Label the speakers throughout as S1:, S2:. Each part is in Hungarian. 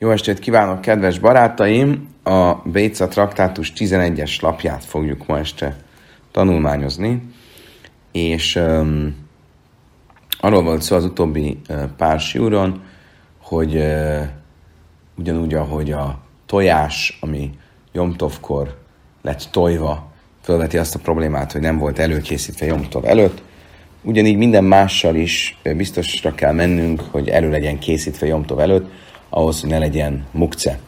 S1: Jó estét kívánok, kedves barátaim! A Béca traktátus 11-es lapját fogjuk ma este tanulmányozni, és um, arról volt szó az utóbbi uh, pár siúron, hogy uh, ugyanúgy, ahogy a tojás, ami Jomtovkor lett tojva, felveti azt a problémát, hogy nem volt előkészítve Jomtov előtt, ugyanígy minden mással is biztosra kell mennünk, hogy elő legyen készítve Jomtov előtt, ahhoz, hogy ne legyen mukce.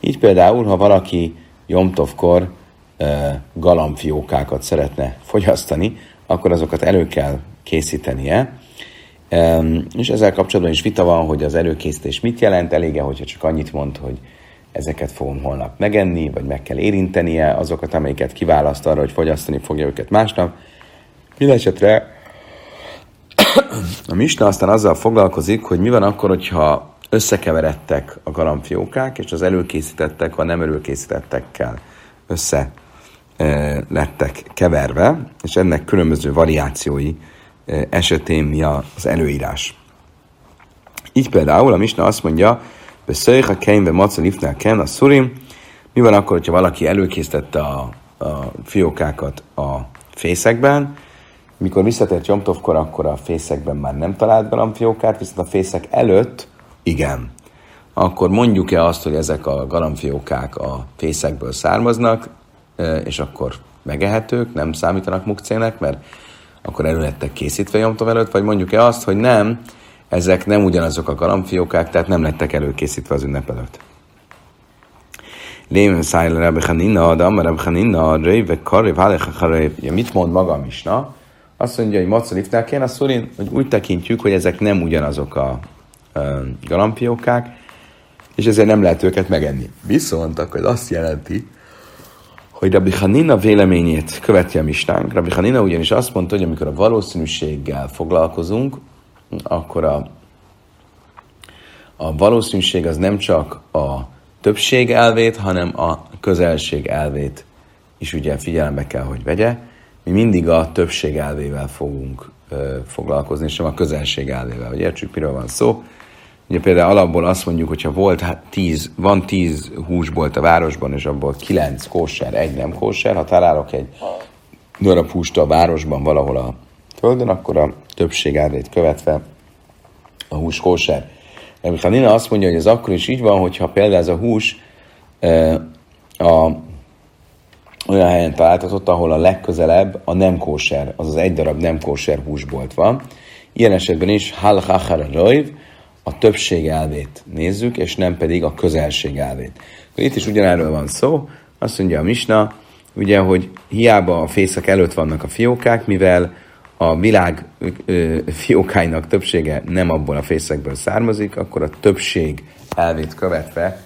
S1: Így például, ha valaki Jomtovkor galambfiókákat szeretne fogyasztani, akkor azokat elő kell készítenie, és ezzel kapcsolatban is vita van, hogy az előkészítés mit jelent, elége, hogyha csak annyit mond, hogy ezeket fogom holnap megenni, vagy meg kell érintenie azokat, amelyiket kiválaszt arra, hogy fogyasztani fogja őket másnap. Mindenesetre a Misna aztán azzal foglalkozik, hogy mi van akkor, hogyha összekeveredtek a galambfiókák, és az előkészítettek a nem előkészítettekkel össze e, lettek keverve, és ennek különböző variációi e, esetén mi az előírás. Így például a Misna azt mondja, hogy a kenyve maca lifnál ken a szurim, mi van akkor, hogyha valaki előkészítette a, a fiókákat a fészekben, mikor visszatért Jomtovkor, akkor a fészekben már nem talált galambfiókát, viszont a fészek előtt igen. Akkor mondjuk-e azt, hogy ezek a galambfiókák a fészekből származnak, és akkor megehetők, nem számítanak mukcének, mert akkor elő lettek készítve Jomtov előtt, vagy mondjuk-e azt, hogy nem, ezek nem ugyanazok a galambfiókák, tehát nem lettek előkészítve az ünnep előtt. Lémen szájl Rabbi Hanina, Amar Rabbi Hanina, Karev, Halecha Mit mond maga a misna? Azt mondja, hogy Maca Liftnál a szurin, hogy úgy tekintjük, hogy ezek nem ugyanazok a galambfiókák, és ezért nem lehet őket megenni. Viszont akkor azt jelenti, hogy Rabbi Hanina véleményét követi a mistánk. Rabbi Hanina ugyanis azt mondta, hogy amikor a valószínűséggel foglalkozunk, akkor a, a valószínűség az nem csak a többség elvét, hanem a közelség elvét is ugye figyelembe kell, hogy vegye. Mi mindig a többség elvével fogunk ö, foglalkozni, és nem a közelség elvével. Hogy értsük, miről van szó. Ugye például alapból azt mondjuk, hogyha volt hát tíz, van tíz húsbolt a városban, és abból kilenc kóser, egy nem kóser, ha találok egy darab húst a városban valahol a földön, akkor a többség árét követve a hús kóser. Ha Nina azt mondja, hogy ez akkor is így van, hogyha például ez a hús a, olyan helyen találtatott, ahol a legközelebb a nem kóser, azaz egy darab nem kóser húsbolt van. Ilyen esetben is hal rajv, a többség elvét nézzük, és nem pedig a közelség elvét. Itt is ugyanerről van szó, azt mondja a Misna, ugye, hogy hiába a fészek előtt vannak a fiókák, mivel a világ ö, fiókáinak többsége nem abból a fészekből származik, akkor a többség elvét követve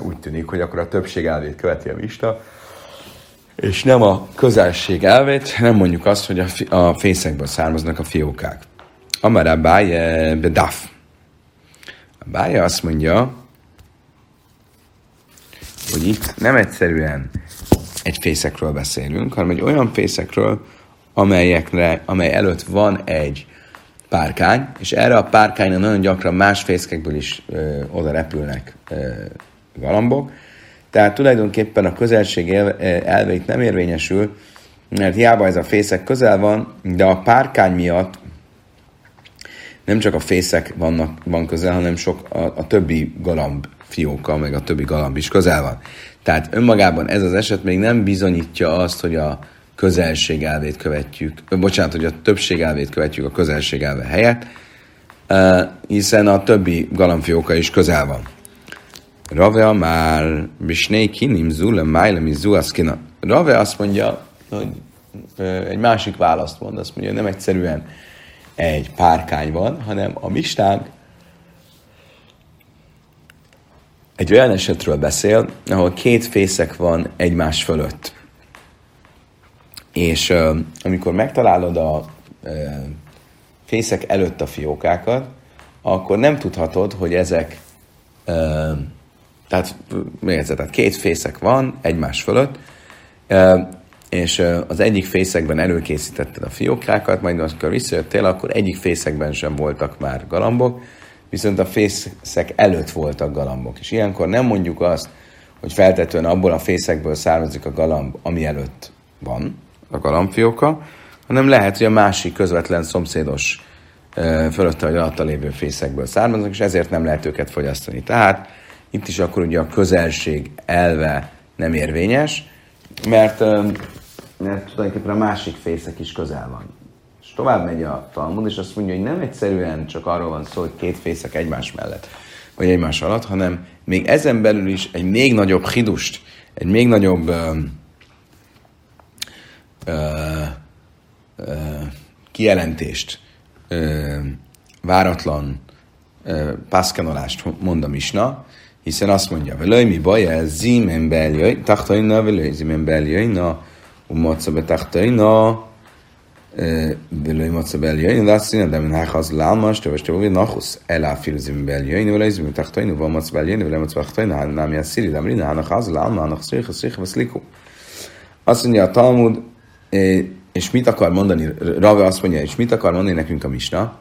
S1: úgy tűnik, hogy akkor a többség elvét követi a Misna, és nem a közelség elvét, nem mondjuk azt, hogy a, fi- a fészekből származnak a fiókák. Amara báje bedaf. Bája azt mondja, hogy itt nem egyszerűen egy fészekről beszélünk, hanem egy olyan fészekről, amelyekre, amely előtt van egy párkány, és erre a párkányra nagyon gyakran más fészkekből is ö, oda repülnek ö, galambok. Tehát tulajdonképpen a közelség elveit nem érvényesül, mert hiába ez a fészek közel van, de a párkány miatt nem csak a fészek vannak, van közel, hanem sok a, a többi galamb fióka, meg a többi galamb is közel van. Tehát önmagában ez az eset még nem bizonyítja azt, hogy a közelség elvét követjük, bocsánat, hogy a többség elvét követjük a közelség elve helyett, hiszen a többi galambfióka is közel van. Rave már bisné kinim zule májle mi zuaszkina. Rave azt mondja, hogy egy másik választ mond, azt mondja, nem egyszerűen egy párkány van, hanem a mistánk egy olyan esetről beszél, ahol két fészek van egymás fölött. És uh, amikor megtalálod a uh, fészek előtt a fiókákat, akkor nem tudhatod, hogy ezek, uh, tehát még egyszer, tehát két fészek van egymás fölött, és az egyik fészekben előkészítetted a fiókákat, majd amikor visszajöttél, akkor egyik fészekben sem voltak már galambok, viszont a fészek előtt voltak galambok. És ilyenkor nem mondjuk azt, hogy feltetően abból a fészekből származik a galamb, ami előtt van, a galambfióka, hanem lehet, hogy a másik közvetlen szomszédos fölötte vagy alatta lévő fészekből származnak, és ezért nem lehet őket fogyasztani. Tehát itt is akkor ugye a közelség elve nem érvényes, mert, mert tulajdonképpen a másik fészek is közel van. És tovább megy a Talmud, és azt mondja, hogy nem egyszerűen csak arról van szó, hogy két fészek egymás mellett, vagy egymás alatt, hanem még ezen belül is egy még nagyobb hidust, egy még nagyobb ö, ö, ö, kijelentést, ö, váratlan ö, pászkanolást mond a Misna, hiszen azt mondja, velőj mi baj, ez zimen beljöjj, tachtaina, velőj zimen beljöjj, na, umatza be tachtaina, ולא ימצא בעליין, אלא סינא דמן האחז לעלמא, שטוב אשתבו ונחוס, אלא אפילו זימן בעליין, ולא יזמן תחתינו, ולא מצא בעליין, ולא מצא תחתינו, הנמי הסירי, דמרינא, הנחז לעלמא, הנחסריך, הסריך וסליקו. Azt mondja a Talmud, és mit akar mondani, Rave azt mondja, és mit akar mondani nekünk a Misna,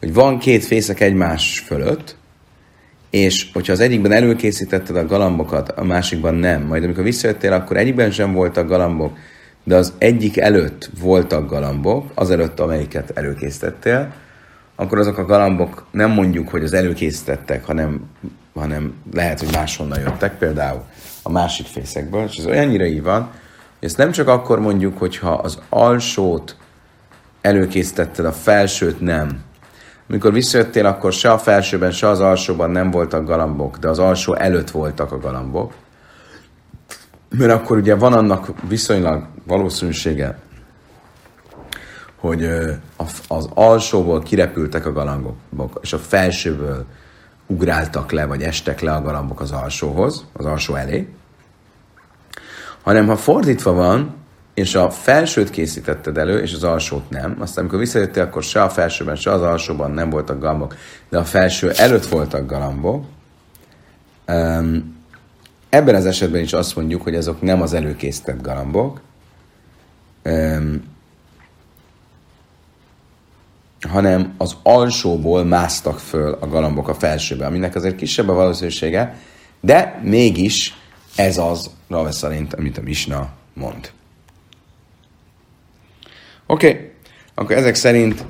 S1: hogy van két fészek egymás fölött, és hogyha az egyikben előkészítetted a galambokat, a másikban nem, majd amikor visszajöttél, akkor egyikben sem voltak galambok, de az egyik előtt voltak galambok, azelőtt, amelyiket előkészítettél, akkor azok a galambok nem mondjuk, hogy az előkészítettek, hanem, hanem lehet, hogy máshonnan jöttek, például a másik fészekből, és ez olyannyira így van, hogy ezt nem csak akkor mondjuk, hogyha az alsót előkészítetted, a felsőt nem. Amikor visszajöttél, akkor se a felsőben, se az alsóban nem voltak galambok, de az alsó előtt voltak a galambok. Mert akkor ugye van annak viszonylag valószínűsége, hogy az alsóból kirepültek a galambok, és a felsőből ugráltak le, vagy estek le a galambok az alsóhoz, az alsó elé, hanem ha fordítva van, és a felsőt készítetted elő, és az alsót nem, aztán amikor visszajöttél, akkor se a felsőben, se az alsóban nem voltak galambok, de a felső előtt voltak galambok, Ebben az esetben is azt mondjuk, hogy azok nem az előkészített galambok, hanem az alsóból másztak föl a galambok a felsőbe, aminek azért kisebb a valószínűsége, de mégis ez az, Rave szerint, amit a Misna mond. Oké, okay. akkor ezek szerint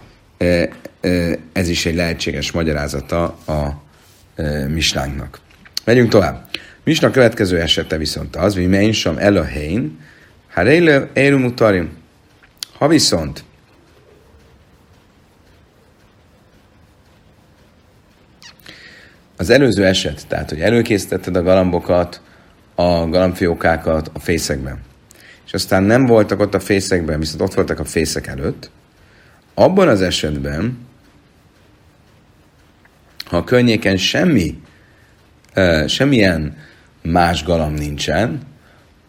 S1: ez is egy lehetséges magyarázata a Misnánknak. Megyünk tovább. Misna következő esete viszont az, hogy mein sem Elohén, Haréle Éru Mutarim. Ha viszont az előző eset, tehát hogy előkészítetted a galambokat, a galambfiókákat a fészekben, és aztán nem voltak ott a fészekben, viszont ott voltak a fészek előtt, abban az esetben, ha a környéken semmi, semmilyen más galamb nincsen,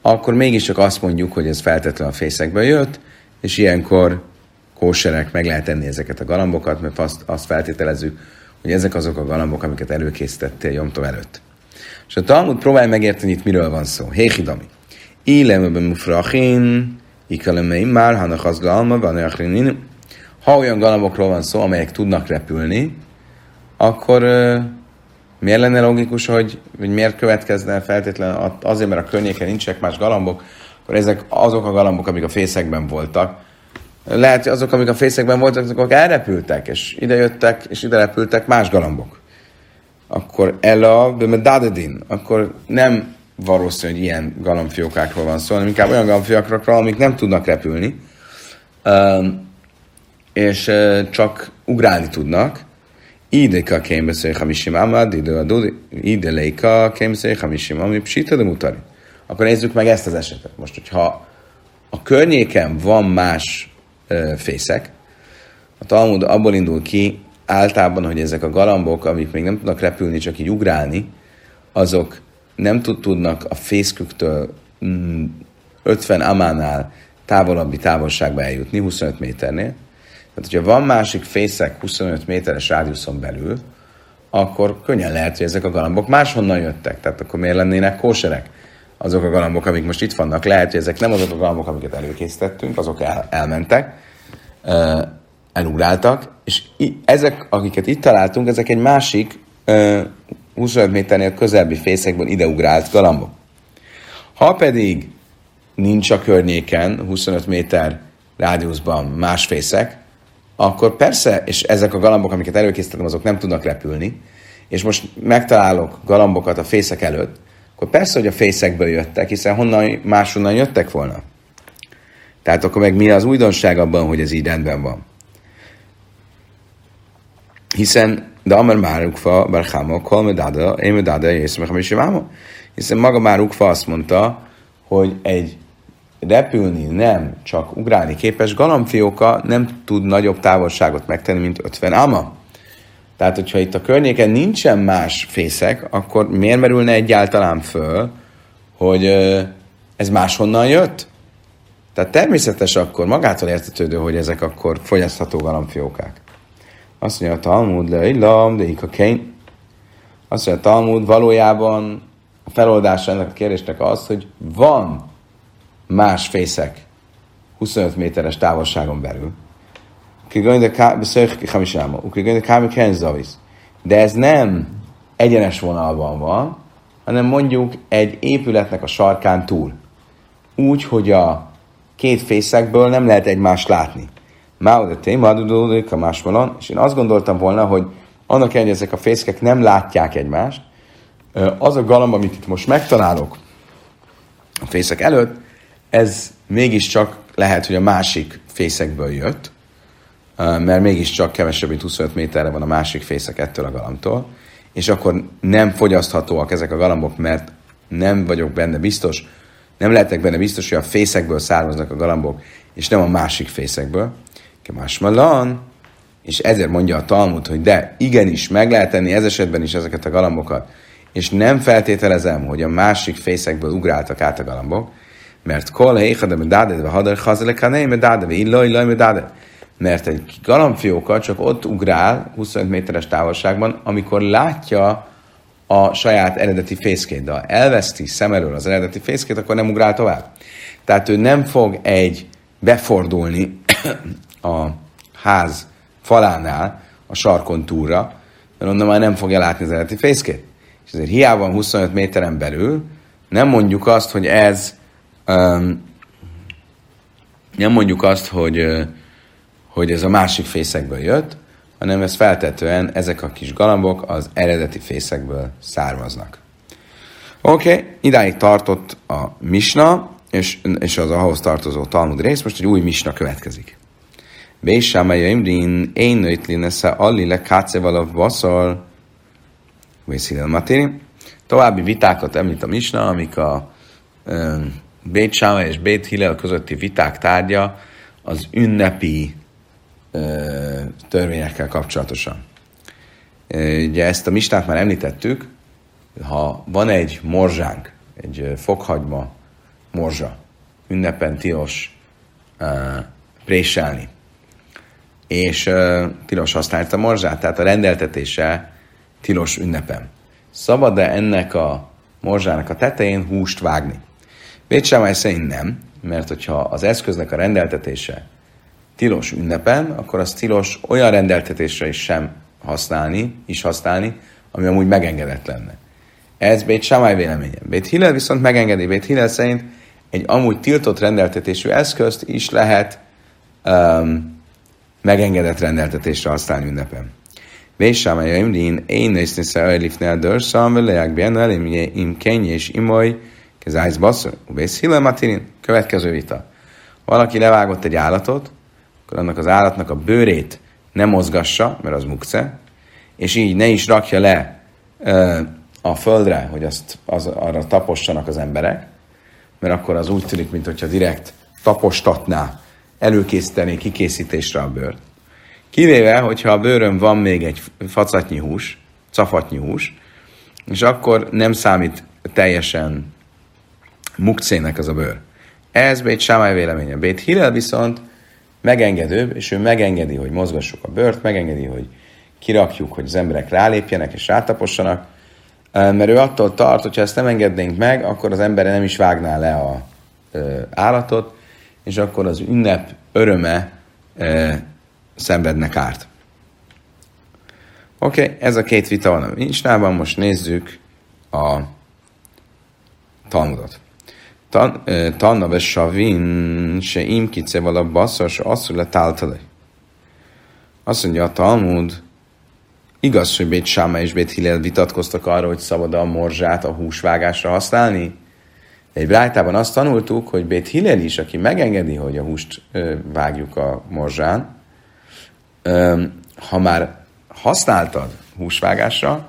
S1: akkor mégiscsak azt mondjuk, hogy ez feltétlenül a fészekből jött, és ilyenkor kóserek meg lehet enni ezeket a galambokat, mert azt, azt feltételezzük, hogy ezek azok a galambok, amiket előkészítettél Jomtov előtt. És a Talmud próbálj megérteni, itt miről van szó. Héhidami. Illemeben mufrachin, ikalemeim már, hanak az galma, van Ha olyan galambokról van szó, amelyek tudnak repülni, akkor Miért lenne logikus, hogy, hogy miért következne feltétlenül azért, mert a környéken nincsenek más galambok, akkor ezek azok a galambok, amik a fészekben voltak. Lehet, hogy azok, amik a fészekben voltak, azok elrepültek, és ide jöttek, és ide repültek más galambok. Akkor Ella, de Dadedin, akkor nem valószínű, hogy ilyen galambfiókákról van szó, hanem inkább olyan galambfiókákról, amik nem tudnak repülni, és csak ugrálni tudnak, Ideka kémbeszély hamisim amad, ide leika kémbeszély hamisim ami psita de mutari. Akkor nézzük meg ezt az esetet. Most, hogyha a környéken van más fészek, a Talmud abból indul ki általában, hogy ezek a galambok, amik még nem tudnak repülni, csak így ugrálni, azok nem tud, tudnak a fészküktől mm, 50 amánál távolabbi távolságba eljutni, 25 méternél, tehát, hogyha van másik fészek 25 méteres rádiuszon belül, akkor könnyen lehet, hogy ezek a galambok máshonnan jöttek. Tehát akkor miért lennének kóserek? Azok a galambok, amik most itt vannak, lehet, hogy ezek nem azok a galambok, amiket előkészítettünk, azok el, elmentek, elugráltak, és ezek, akiket itt találtunk, ezek egy másik 25 méternél közelbbi fészekből ideugrált galambok. Ha pedig nincs a környéken 25 méter rádiuszban más fészek, akkor persze, és ezek a galambok, amiket előkészítettem, azok nem tudnak repülni, és most megtalálok galambokat a fészek előtt, akkor persze, hogy a fészekből jöttek, hiszen honnan máshonnan jöttek volna. Tehát akkor meg mi az újdonság abban, hogy ez így rendben van? Hiszen, de Amar Márukfa, Barháma, Kolmedáda, Émedáda, Észmechem és Hiszen maga Márukfa azt mondta, hogy egy repülni nem csak ugrálni képes galambfióka nem tud nagyobb távolságot megtenni, mint 50 ama. Tehát, hogyha itt a környéken nincsen más fészek, akkor miért merülne egyáltalán föl, hogy ez máshonnan jött? Tehát természetes akkor, magától értetődő, hogy ezek akkor fogyasztható galambfiókák. Azt mondja a Talmud, le illam, de a kény. Azt mondja a Talmud, valójában a feloldása ennek a kérdésnek az, hogy van más fészek 25 méteres távolságon belül. De ez nem egyenes vonalban van, hanem mondjuk egy épületnek a sarkán túl. Úgy, hogy a két fészekből nem lehet egymást látni. A másmalon, és én azt gondoltam volna, hogy annak ellenére, ezek a fészkek nem látják egymást, az a galamb, amit itt most megtalálok a fészek előtt, ez mégiscsak lehet, hogy a másik fészekből jött, mert mégiscsak kevesebb, mint 25 méterre van a másik fészek ettől a galamtól, és akkor nem fogyaszthatóak ezek a galambok, mert nem vagyok benne biztos, nem lehetek benne biztos, hogy a fészekből származnak a galambok, és nem a másik fészekből. Másmalan, és ezért mondja a Talmud, hogy de igenis, meg lehet tenni ez esetben is ezeket a galambokat, és nem feltételezem, hogy a másik fészekből ugráltak át a galambok, mert kol heicha de medáded, ve hadar chazele kanei medáded, ve illaj illaj medáded. Mert egy galambfióka csak ott ugrál 25 méteres távolságban, amikor látja a saját eredeti fészkét. De ha elveszti szem elől az eredeti fészkét, akkor nem ugrál tovább. Tehát ő nem fog egy befordulni a ház falánál, a sarkon túlra, mert onnan már nem fogja látni az eredeti fészkét. És ezért hiába 25 méteren belül, nem mondjuk azt, hogy ez um, nem mondjuk azt, hogy, hogy ez a másik fészekből jött, hanem ez feltetően ezek a kis galambok az eredeti fészekből származnak. Oké, okay, idáig tartott a misna, és, és az ahhoz tartozó Talmud rész, most egy új misna következik. Bésámája Imrin, én nőtli nesze alli le káceval a vaszal, Vészilel Matini. További vitákat említ a misna, amik a um, Bét Sáma és Bét Hillel közötti viták tárgya az ünnepi törvényekkel kapcsolatosan. Ugye ezt a mistát már említettük, ha van egy morzsánk, egy fokhagyma morzsa, ünnepen tilos ö, préselni, és ö, tilos használni a morzsát, tehát a rendeltetése tilos ünnepen. Szabad-e ennek a morzsának a tetején húst vágni? Bécsámály szerint nem, mert hogyha az eszköznek a rendeltetése tilos ünnepen, akkor az tilos olyan rendeltetésre is sem használni, is használni, ami amúgy megengedett lenne. Ez Bét Sámály véleménye. Bét Hillel viszont megengedi. Bét Hillel szerint egy amúgy tiltott rendeltetésű eszközt is lehet um, megengedett rendeltetésre használni ünnepen. Bét Sámály Imrin, én nézni szerelifne a dörszam, veleják benne, im kenj és imoly, Kezájsz basszor, ubész hillel matirin. Következő vita. Valaki levágott egy állatot, akkor annak az állatnak a bőrét nem mozgassa, mert az mukce, és így ne is rakja le ö, a földre, hogy azt az, arra tapossanak az emberek, mert akkor az úgy tűnik, mintha direkt tapostatná, előkészítené kikészítésre a bőrt. Kivéve, hogyha a bőrön van még egy facatnyi hús, cafatnyi hús, és akkor nem számít teljesen mukcének az a bőr. Ez Bét Sámály véleménye. Bét Hillel viszont megengedőbb, és ő megengedi, hogy mozgassuk a bőrt, megengedi, hogy kirakjuk, hogy az emberek rálépjenek és rátapossanak, mert ő attól tart, hogyha ezt nem engednénk meg, akkor az ember nem is vágná le a állatot, és akkor az ünnep öröme ö, szenvednek árt. Oké, okay, ez a két vita van a Mishnában, most nézzük a Talmudot. Tanna ve savin, se imkice vala basszas, asszul le táltale. Azt mondja a Talmud, igaz, hogy Bét Sáma és Bét Hillel vitatkoztak arról, hogy szabad a morzsát a húsvágásra használni? Egy brájtában azt tanultuk, hogy Bét Hillel is, aki megengedi, hogy a húst vágjuk a morzsán, ha már használtad húsvágásra,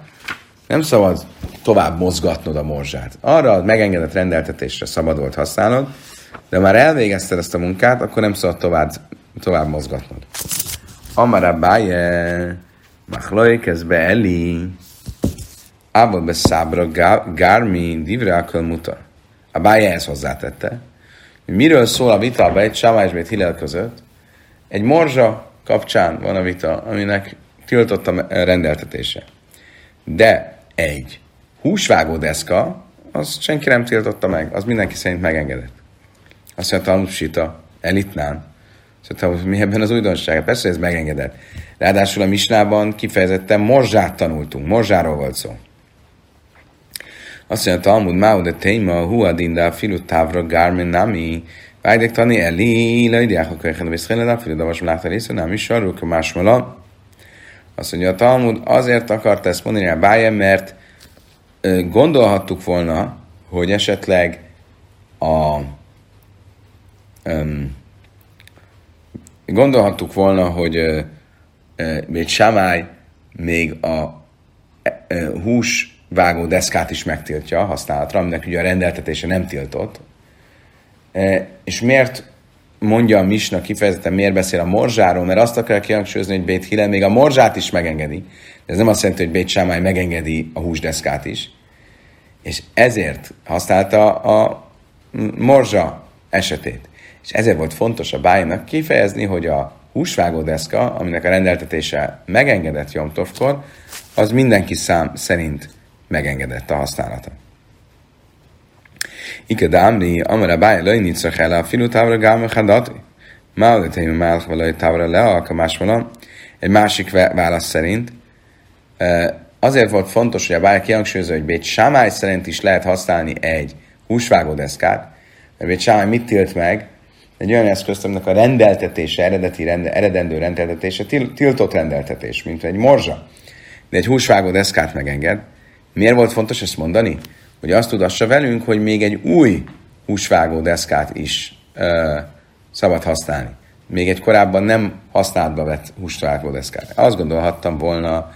S1: nem szabad tovább mozgatnod a morzsát. Arra a megengedett rendeltetésre szabad volt használnod, de már elvégezted ezt a munkát, akkor nem szabad tovább, tovább mozgatnod. Amara báje, machlóik ez be eli, ábba be szábra gármi divre mutar. A báje ezt hozzátette. Miről szól a vita a Bejt Sámá és Hillel között? Egy morzsa kapcsán van a vita, aminek tiltott a rendeltetése. De egy húsvágó deszka, az senki nem tiltotta meg, az mindenki szerint megengedett. Azt mondta, Talmud elitnán. Azt mondta, hogy mi ebben az újdonság? Persze, ez megengedett. Ráadásul a misnában kifejezetten morzsát tanultunk, morzsáról volt szó. Azt mondja, Talmud, Máu de téma, huadin da filu távra gármen nami, vájdek tani eli, lejdiák a kölyhen, de a filu davas látta része, nem is hogy másmala. Azt mondja, a Talmud azért akart ezt mondani a bájem, mert gondolhattuk volna, hogy esetleg a um, gondolhattuk volna, hogy uh, uh, még Samály még a uh, hús vágó deszkát is megtiltja a használatra, aminek ugye a rendeltetése nem tiltott. Uh, és miért mondja a Misna kifejezetten, miért beszél a morzsáról, mert azt akar kihangsúlyozni, hogy Bét Hillel még a morzsát is megengedi. De ez nem azt jelenti, hogy Bét Sámály megengedi a húsdeszkát is. És ezért használta a morzsa esetét. És ezért volt fontos a bájnak kifejezni, hogy a húsvágódeszka, aminek a rendeltetése megengedett Jomtovkor, az mindenki szám szerint megengedett a használata. Ike dámri, amara báj lej nitzach el a filu távra gáma hadati. Mále témű málch velej távra le, a másvala. Egy másik válasz szerint azért volt fontos, hogy a báj kihangsúlyozza, hogy Bét Sámály szerint is lehet használni egy húsvágódeszkát, mert Bét Sámály mit tilt meg? Egy olyan eszközt, aminek a rendeltetése, eredeti rende, eredendő rendeltetése tiltott rendeltetés, mint egy morzsa. De egy húsvágódeszkát megenged. Miért volt fontos ezt mondani? hogy azt tudassa velünk, hogy még egy új húsvágó deszkát is ö, szabad használni. Még egy korábban nem használatba vett húsvágó deszkát. Azt gondolhattam volna,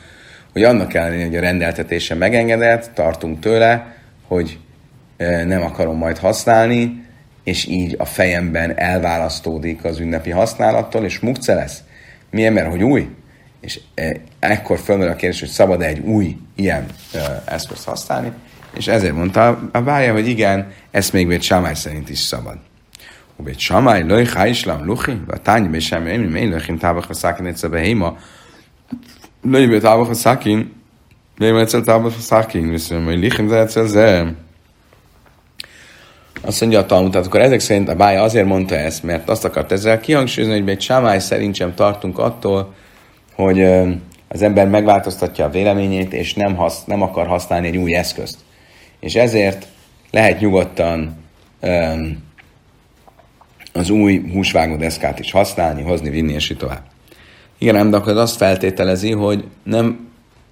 S1: hogy annak ellenére, hogy a rendeltetése megengedett, tartunk tőle, hogy ö, nem akarom majd használni, és így a fejemben elválasztódik az ünnepi használattól, és mukce lesz. Miért? Mert hogy új? És ekkor fölmerül a kérdés, hogy szabad-e egy új ilyen ö, eszközt használni és ezért mondta a bája, hogy igen, ezt még Bét Samály szerint is szabad. A Bét Samály, löj, hájislam, luchi, vagy tányi be sem, én még löchim tábach a szákin egyszer behéma, löj, be tábach a szákin, be egyszer tábach a szákin, viszont, hogy lichim, de egyszer ze. Azt mondja a Talmud, tehát akkor ezek szerint a bája azért mondta ezt, mert azt akart ezzel kihangsúlyozni, hogy Bét Samály szerint sem tartunk attól, hogy az ember megváltoztatja a véleményét, és nem, hasz, nem akar használni egy új eszközt és ezért lehet nyugodtan um, az új húsvágó deszkát is használni, hozni, vinni, és így tovább. Igen, ám, de akkor azt feltételezi, hogy nem,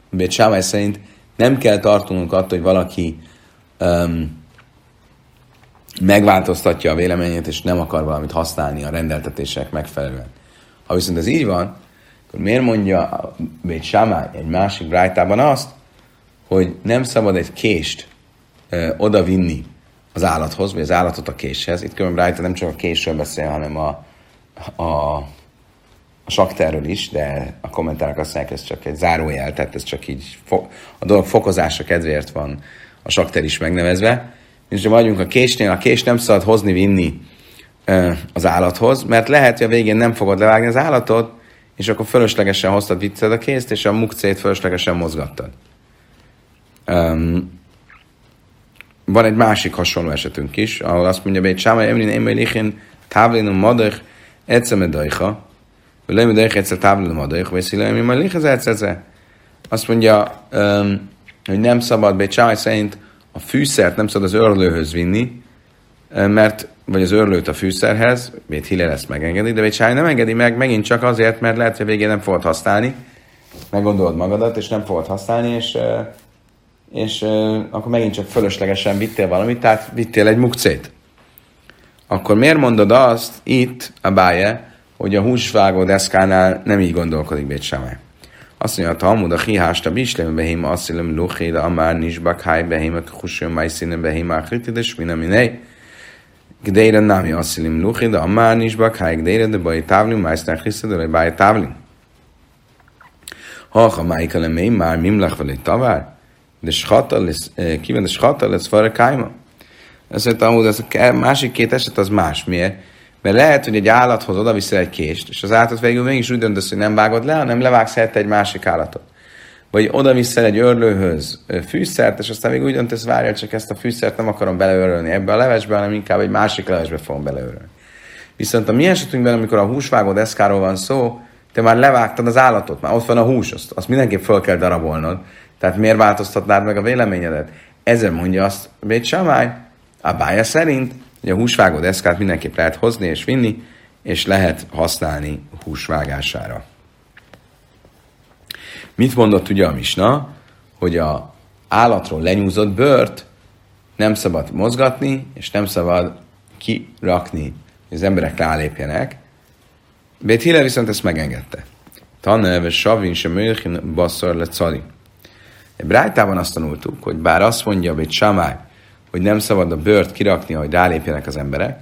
S1: Bét Sámály szerint nem kell tartanunk attól, hogy valaki um, megváltoztatja a véleményét, és nem akar valamit használni a rendeltetések megfelelően. Ha viszont ez így van, akkor miért mondja Bét Sámály egy másik brájtában azt, hogy nem szabad egy kést ö, oda vinni az állathoz, vagy az állatot a késhez. Itt különben rájta nem csak a késről beszél, hanem a, a, a sakterről is, de a kommentárok azt mondják, ez csak egy zárójel, tehát ez csak így a dolog fokozása kedvéért van a sakter is megnevezve. És ha vagyunk a késnél, a kés nem szabad hozni, vinni ö, az állathoz, mert lehet, hogy a végén nem fogod levágni az állatot, és akkor fölöslegesen hoztad, vicced a készt, és a mukcét fölöslegesen mozgattad. Um, van egy másik hasonló esetünk is, ahol azt mondja, hogy Sáma Emrin Emel Lichin Távlin Madach Ecemedajha, hogy leimi de egyszer táblom adajok, vagy szilemi majd lichezerc Azt mondja, um, hogy nem szabad Bécsáj szerint a fűszert nem szabad az örlőhöz vinni, mert, vagy az örlőt a fűszerhez, Bét Hillel ezt megengedi, de Bécsáj nem engedi meg, megint csak azért, mert lehet, hogy végén nem fogod használni, meggondolod magadat, és nem fogod használni, és, és akkor megint csak fölöslegesen vittél valamit, tehát vittél egy mukcét. Akkor miért mondod azt itt, a báje, hogy a húsvágó deszkánál nem így gondolkodik Bét? Azt mondja, a Talmud, a hihást a bislem behima, azt illem luché, de amár nincs bakháj behima, kushön majszínen behima, a kritides, mi nem. Gdeire nami azt illem luché, de amár nincs bakháj, gdeire, de baj távli, majszínen hiszed, de baj távli. Ha ha májka le mély, már mimlach vele tavár, de schata lesz, kiven de schata lesz fara kájma. Ez a ez a másik két eset az más. Miért? Mert lehet, hogy egy állathoz oda viszel egy kést, és az állatot végül mégis úgy döntesz, hogy nem vágod le, hanem levágsz helyette egy másik állatot. Vagy oda viszel egy örlőhöz fűszert, és aztán még úgy döntesz, várjál, csak ezt a fűszert nem akarom beleörölni ebbe a levesbe, hanem inkább egy másik levesbe fogom beleörölni. Viszont a mi esetünkben, amikor a húsvágó deszkáról van szó, te már levágtad az állatot, már ott van a hús, azt, azt mindenképp föl kell darabolnod. Tehát miért változtatnád meg a véleményedet? Ezzel mondja azt Bét Samály, a bája szerint, hogy a húsvágó deszkát mindenképp lehet hozni és vinni, és lehet használni húsvágására. Mit mondott ugye a misna? Hogy a állatról lenyúzott bőrt nem szabad mozgatni, és nem szabad kirakni, hogy az emberek rálépjenek. Bét Hille viszont ezt megengedte. Tanelve Savin sem Mölchin Basszor le Cali. Brájtában azt tanultuk, hogy bár azt mondja Bét Samály, hogy nem szabad a bőrt kirakni, hogy rálépjenek az emberek,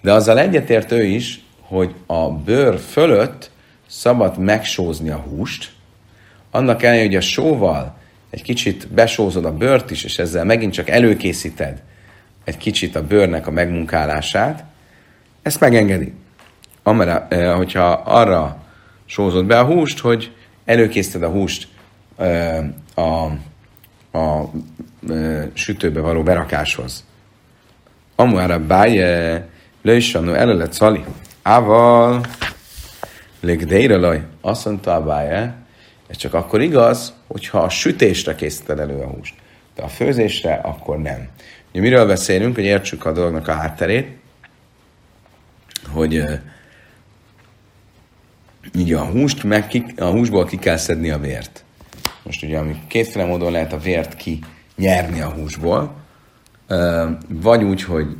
S1: de azzal egyetért ő is, hogy a bőr fölött szabad megsózni a húst, annak ellenére, hogy a sóval egy kicsit besózod a bőrt is, és ezzel megint csak előkészíted egy kicsit a bőrnek a megmunkálását, ezt megengedi. Amara, eh, hogyha arra sózod be a húst, hogy előkészíted a húst eh, a a e, sütőbe való berakáshoz. Amuára báje lősannó előlet szali. Ával legdeire laj. Azt mondta a báje, ez csak akkor igaz, hogyha a sütésre készíted elő a húst. De a főzésre akkor nem. Ugye miről beszélünk, hogy értsük a dolognak a hátterét, hogy így a húst, meg ki, a húsból ki kell szedni a vért. Most ugye, ami kétféle módon lehet a vért ki nyerni a húsból, vagy úgy, hogy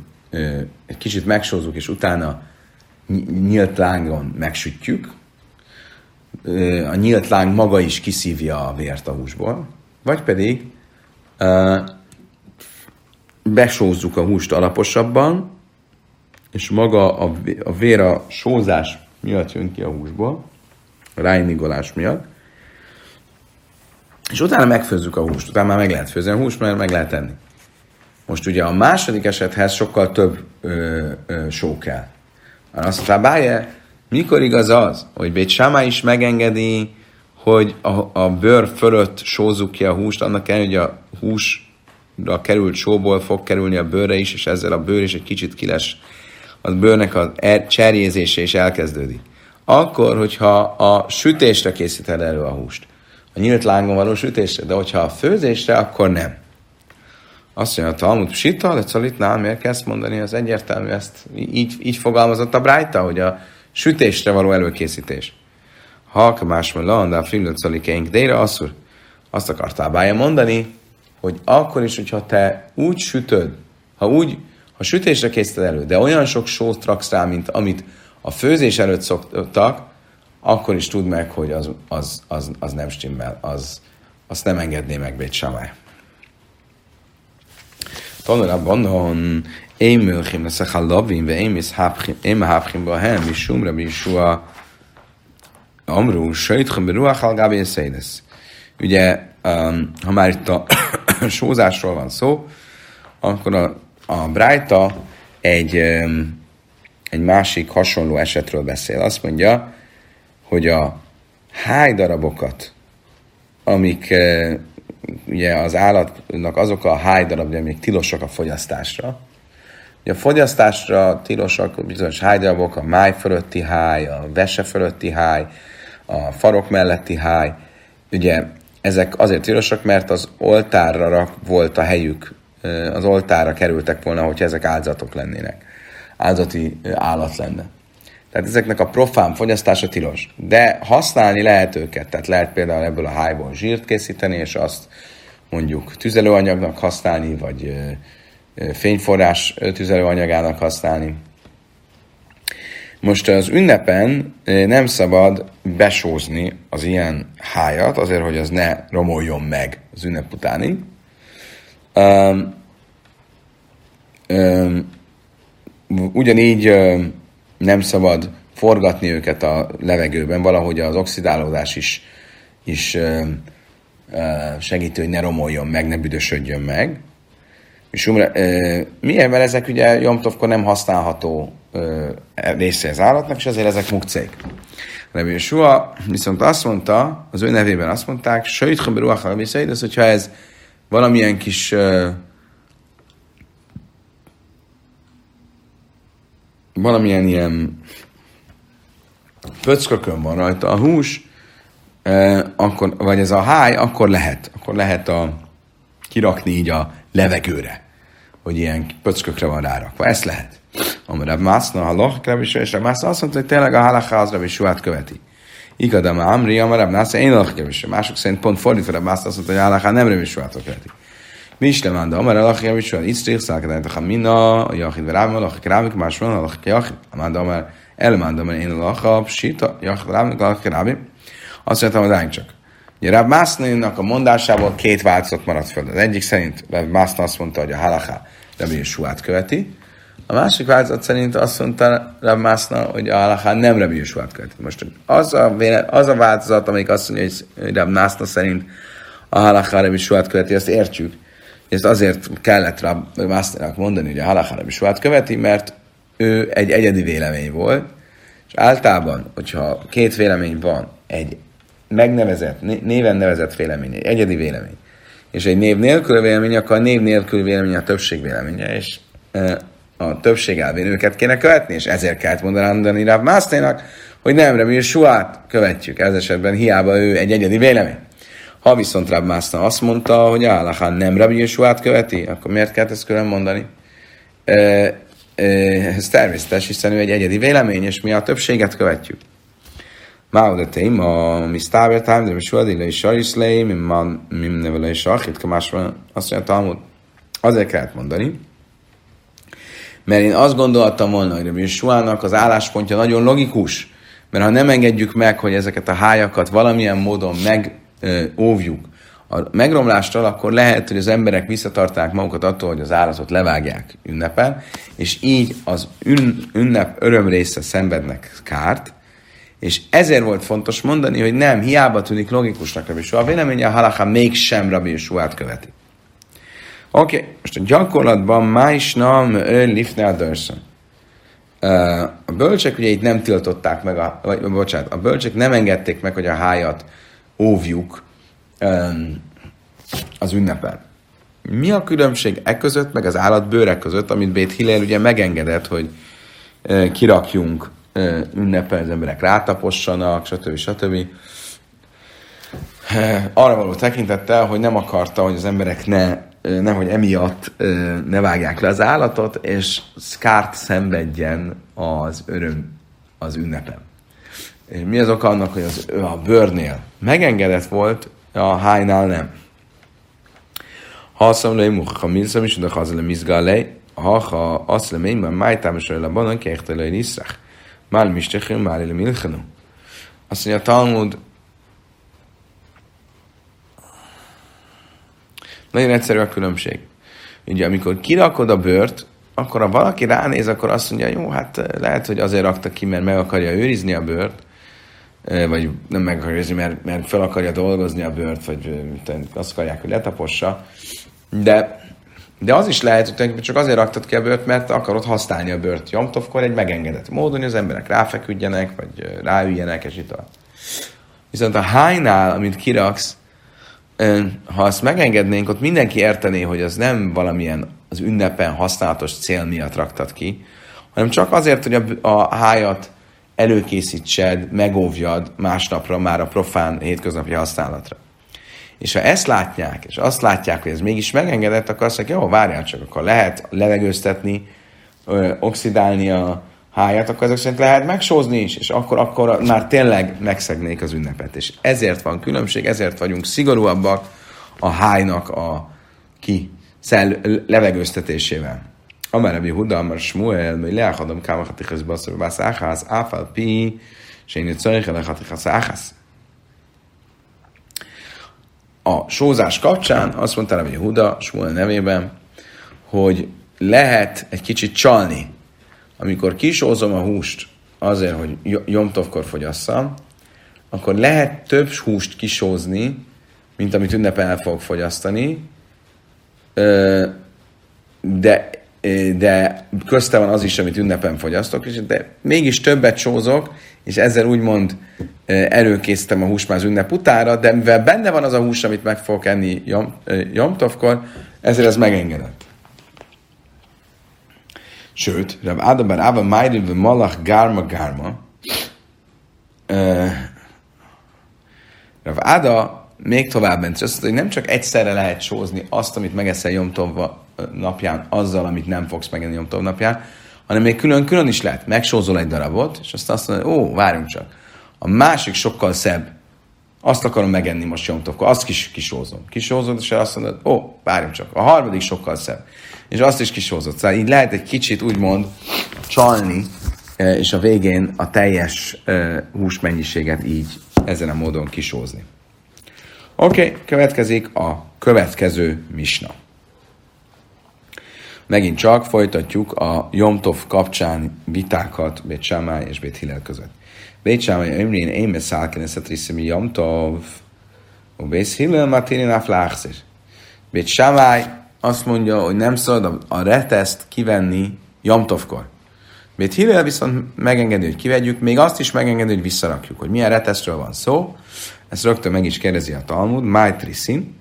S1: egy kicsit megsózzuk, és utána nyílt lángon megsütjük, a nyílt láng maga is kiszívja a vért a húsból, vagy pedig besózzuk a húst alaposabban, és maga a vér a sózás miatt jön ki a húsból, a ráinigolás miatt, és utána megfőzzük a húst, utána már meg lehet főzni a húst, mert meg lehet enni. Most ugye a második esethez sokkal több ö, ö, só kell. Azt mondta, báje, mikor igaz az, hogy Bét Sámá is megengedi, hogy a, a bőr fölött sózzuk ki a húst, annak ellenére, hogy a húsra került sóból fog kerülni a bőre is, és ezzel a bőr is egy kicsit kiles, a bőrnek a er, cserjézése is elkezdődik. Akkor, hogyha a sütésre készíted elő a húst, a nyílt lángon való sütésre, de hogyha a főzésre, akkor nem. Azt mondja a Talmud Sita, de Szalitnál miért kezd mondani, az egyértelmű, ezt így, így fogalmazott a Brájta, hogy a sütésre való előkészítés. Ha más filmet szalikeink dére, asszur, azt akartál bája mondani, hogy akkor is, hogyha te úgy sütöd, ha úgy, ha sütésre készíted elő, de olyan sok sót raksz rá, mint amit a főzés előtt szoktak, akkor is tudd meg, hogy az, az, az, az nem stimmel, az, azt nem engedné meg Bét. Mölchim leszek a lavin, ve én hápchim bahem, és sumra bisua amrú, sejtchem beruach al gabi szédesz. Ugye, um, ha már itt a sózásról van szó, akkor a, a Brájta egy, um, egy másik hasonló esetről beszél. Azt mondja, hogy a hájdarabokat, amik e, ugye az állatnak azok a hájdarabja, amik tilosak a fogyasztásra, hogy a fogyasztásra tilosak bizonyos hájdarabok, a máj fölötti háj, a vese fölötti háj, a farok melletti háj, ugye ezek azért tilosak, mert az oltárra volt a helyük, az oltára kerültek volna, hogyha ezek áldozatok lennének. Áldozati állat lenne. Tehát ezeknek a profán fogyasztása tilos. De használni lehet őket, tehát lehet például ebből a hájból zsírt készíteni, és azt mondjuk tüzelőanyagnak használni, vagy fényforrás tüzelőanyagának használni. Most az ünnepen nem szabad besózni az ilyen hájat, azért, hogy az ne romoljon meg az ünnep utáni. Um, um, ugyanígy um, nem szabad forgatni őket a levegőben, valahogy az oxidálódás is, is segíti, hogy ne romoljon meg, ne büdösödjön meg. És uh, milyen, mert ezek ugye Jomtovkor nem használható része az állatnak, és ezért ezek mukcék. Rabbi Yeshua viszont azt mondta, az ő nevében azt mondták, Sajt Chaberuach Rabbi az hogyha ez valamilyen kis uh, valamilyen ilyen pöckökön van rajta a hús, uh, akkor, vagy ez a háj, akkor lehet. Akkor lehet a, kirakni így a levegőre, hogy ilyen pöckökre van rárakva. Ezt lehet. Amarabb Mászna, a Loch, és Rabbi Mászna azt mondta, hogy tényleg a halaká az Rabbi Suát követi. Igadam Amri, Amarabb Mászna, én Rabbi Mások szerint pont fordítva Rabbi Mászna azt mondta, hogy a halaká nem Suát követi. Mi is lemanda, Amar Alach itt strich szálkadányt a Hamina, a Jachid Verám, a Lach Krámik, más van, a Lach Jachid, Amanda Amar, elmanda, mert én a Lach, Psita, Jachid Verám, a Lach Krámik. Azt mondtam, hogy csak. Ugye Rav Másznának a mondásából két változat maradt föl. Az egyik szerint Rav Mászna azt mondta, hogy a halaká Rabbi Suát követi, a másik változat szerint azt mondta Rav Mászna, hogy a halachá nem Rabbi Yusufát követi. Most az a, az a változat, amelyik azt mondja, hogy Rav Mászna szerint a halachá Rabbi Yusufát követi, azt értjük. Ezt azért kellett Rav Másznának mondani, hogy a halachá Rabbi Yusufát követi, mert ő egy egyedi vélemény volt, és általában, hogyha két vélemény van, egy megnevezett, néven nevezett vélemény, egy egyedi vélemény, és egy név nélkül vélemény, akkor a név nélkül vélemény a többség véleménye, és a többség elvén őket kéne követni, és ezért kellett mondani Rav Mászténak, hogy nem Rabbi Suát követjük. Ez esetben hiába ő egy egyedi vélemény. Ha viszont Rav Mászna azt mondta, hogy Allahán nem Rabbi Suát követi, akkor miért kellett ezt külön mondani? Ez természetes, hiszen ő egy egyedi vélemény, és mi a többséget követjük. Máudateim, a mi stábertáim, de mi suadile is sariszlei, mi man, mi nevele is achit, kamás azt mondja, Talmud, azért kellett mondani, mert én azt gondoltam volna, hogy Rabbi Suának az álláspontja nagyon logikus, mert ha nem engedjük meg, hogy ezeket a hájakat valamilyen módon megóvjuk a megromlástól, akkor lehet, hogy az emberek visszatartják magukat attól, hogy az állatot levágják ünnepen, és így az ünnep öröm része szenvednek kárt, és ezért volt fontos mondani, hogy nem, hiába tűnik logikusnak Rabbi Suá, a véleménye a halaká mégsem Rabbi Suát követi. Oké, okay. most a gyakorlatban májsnam lifne a dörszön. A bölcsek ugye itt nem tiltották meg, a, vagy bocsánat, a bölcsek nem engedték meg, hogy a hájat óvjuk az ünnepen. Mi a különbség e között, meg az állat bőrek között, amit Bét Hillel ugye megengedett, hogy uh, kirakjunk uh, ünnepen, az emberek rátapossanak, stb. stb. Arra való tekintettel, hogy nem akarta, hogy az emberek ne nehogy emiatt ne vágják le az állatot, és kárt szenvedjen az öröm az ünnepen. Mi az oka annak, hogy az, a bőrnél megengedett volt, a hánynál nem. Ha azt mondom, hogy ha minszem is, de hazale mizgalej, ha ha azt le még, májtám is a banan, kéhtele iszach. Mál mistechim, mál le milchenu. Azt mondja, a Talmud, Nagyon egyszerű a különbség. Ugye, amikor kirakod a bőrt, akkor ha valaki ránéz, akkor azt mondja, jó, hát eh, lehet, hogy azért rakta ki, mert meg akarja őrizni a bőrt, vagy nem meg akarja őrizni, mert, mert fel akarja dolgozni a bőrt, vagy azt akarják, hogy letapossa. De, de az is lehet, hogy csak azért raktad ki a bőrt, mert akarod használni a bőrt Jomtovkor egy megengedett módon, hogy az emberek ráfeküdjenek, vagy ráüljenek, és itt Viszont a hánynál, amit kiraksz, ha azt megengednénk, ott mindenki értené, hogy az nem valamilyen az ünnepen használatos cél miatt raktad ki, hanem csak azért, hogy a, a hájat előkészítsed, megóvjad másnapra már a profán hétköznapi használatra. És ha ezt látják, és azt látják, hogy ez mégis megengedett, akkor azt mondják, jó, várjál csak, akkor lehet levegőztetni, oxidálni a háját, akkor ezek szerint lehet megsózni is, és akkor, akkor már tényleg megszegnék az ünnepet. És ezért van különbség, ezért vagyunk szigorúabbak a hájnak a ki szell, levegőztetésével. Amár Rabbi Huda, Amár Shmuel, mi leachadom káma hatichas baszor bász áhász, áfal pi, se én szörich ele hatichas áhász. A sózás kapcsán azt mondta Rabbi Huda, Shmuel nevében, hogy lehet egy kicsit csalni. Amikor kisózom a húst azért, hogy jomtovkor fogyasszam, akkor lehet több húst kisózni, mint amit ünnepen el fogok fogyasztani, de, de közte van az is, amit ünnepen fogyasztok, és de mégis többet sózok, és ezzel úgymond előkészítem a az ünnep utára, de mivel benne van az a hús, amit meg fogok enni jom, jomtovkor, ezért ez megengedett. Sőt, Rav Adabar Ava Májri Malach Gárma Gárma Rav Ada még tovább ment, azt mondta, hogy nem csak egyszerre lehet sózni azt, amit megeszel Jomtov napján, azzal, amit nem fogsz megenni Jomtov napján, hanem még külön-külön is lehet. Megsózol egy darabot, és azt azt mondod, ó, várjunk csak. A másik sokkal szebb. Azt akarom megenni most Jomtovkor, azt kis kisózom. Kisózod, és azt mondod, ó, várjunk csak. A harmadik sokkal szebb. És azt is kisózod. Szóval így lehet egy kicsit úgymond csalni, és a végén a teljes húsmennyiséget így ezen a módon kisózni. Oké, okay, következik a következő misna. Megint csak folytatjuk a Jomtov kapcsán vitákat Bét Sámály és Bét Hillel között. Bét Sámály Ömrén Éme Szálkeneset Riszemi Jomtov, a Bét Hillel Martinin Afláxir. Bét Sámály azt mondja, hogy nem szabad a reteszt kivenni Jomtovkor. Bét Hillel viszont megengedi, hogy kivegyük, még azt is megengedi, hogy visszarakjuk, hogy milyen retesztről van szó. Ezt rögtön meg is kérdezi a Talmud, Máj Triszin,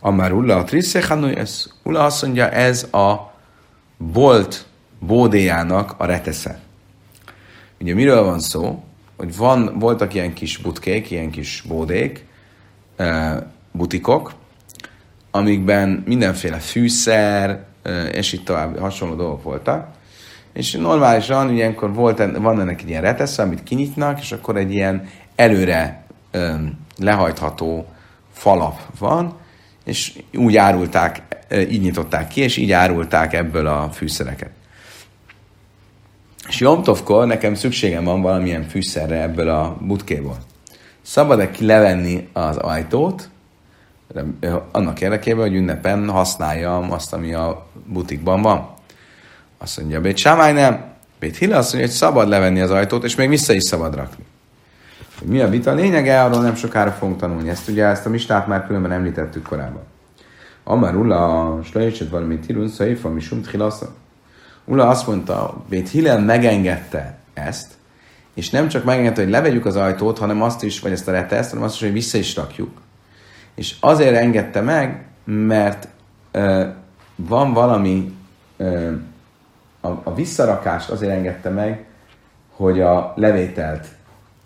S1: Amár Ulla a Trisze ez Ulla azt mondja, ez a bolt bódéjának a retesze. Ugye miről van szó? Hogy van, voltak ilyen kis butkék, ilyen kis bódék, butikok, amikben mindenféle fűszer, és itt tovább hasonló dolgok voltak. És normálisan ilyenkor volt, van ennek egy ilyen retesze, amit kinyitnak, és akkor egy ilyen előre lehajtható falap van, és úgy árulták, így nyitották ki, és így árulták ebből a fűszereket. És Jomtovkor nekem szükségem van valamilyen fűszerre ebből a butkéból. Szabad-e ki levenni az ajtót, annak érdekében, hogy ünnepen használjam azt, ami a butikban van. Azt mondja, Bét Sámály nem. Bét Hilla azt mondja, hogy szabad levenni az ajtót, és még vissza is szabad rakni. Mi a vita lényege, arról nem sokára fogunk tanulni. Ezt ugye ezt a mistát már különben említettük korábban. Amár Ulla, slajéset valami tirun, szaifa, mi sumt hilasza. Ulla azt mondta, Bét Hillel megengedte ezt, és nem csak megengedte, hogy levegyük az ajtót, hanem azt is, vagy ezt a reteszt, hanem azt is, hogy vissza is rakjuk. És azért engedte meg, mert uh, van valami, uh, a, a visszarakást azért engedte meg, hogy a levételt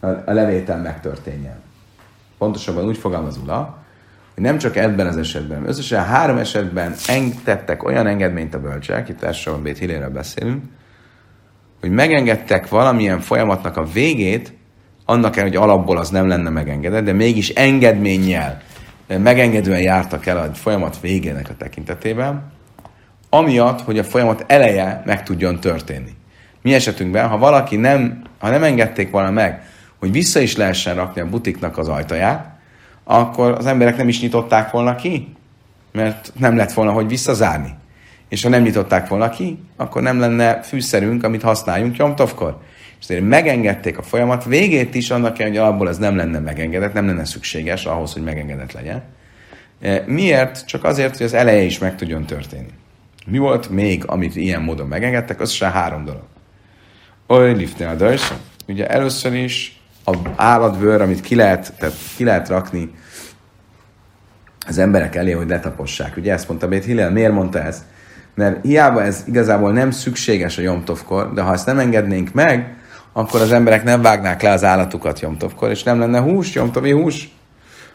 S1: a levétel megtörténjen. Pontosabban úgy fogalmaz Ula, nem csak ebben az esetben, összesen három esetben engedtek olyan engedményt a bölcsek, itt elsősorban Bét Hiléről beszélünk, hogy megengedtek valamilyen folyamatnak a végét, annak el, hogy alapból az nem lenne megengedett, de mégis engedménnyel, megengedően jártak el a folyamat végének a tekintetében, amiatt, hogy a folyamat eleje meg tudjon történni. Mi esetünkben, ha valaki nem, ha nem engedték volna meg, hogy vissza is lehessen rakni a butiknak az ajtaját, akkor az emberek nem is nyitották volna ki, mert nem lett volna, hogy visszazárni. És ha nem nyitották volna ki, akkor nem lenne fűszerünk, amit használjunk Jomtovkor. És azért megengedték a folyamat végét is, annak kell, hogy alapból ez nem lenne megengedett, nem lenne szükséges ahhoz, hogy megengedett legyen. E, miért? Csak azért, hogy az eleje is meg tudjon történni. Mi volt még, amit ilyen módon megengedtek? Az három dolog. Oly lifte a Ugye először is a állatbőr, amit ki lehet, tehát ki lehet rakni az emberek elé, hogy letapossák. Ugye ezt mondta Bét Hillel, miért mondta ezt? mert hiába ez igazából nem szükséges a Jomtovkor, de ha ezt nem engednénk meg, akkor az emberek nem vágnák le az állatukat Jomtovkor, és nem lenne hús, Jomtovi hús.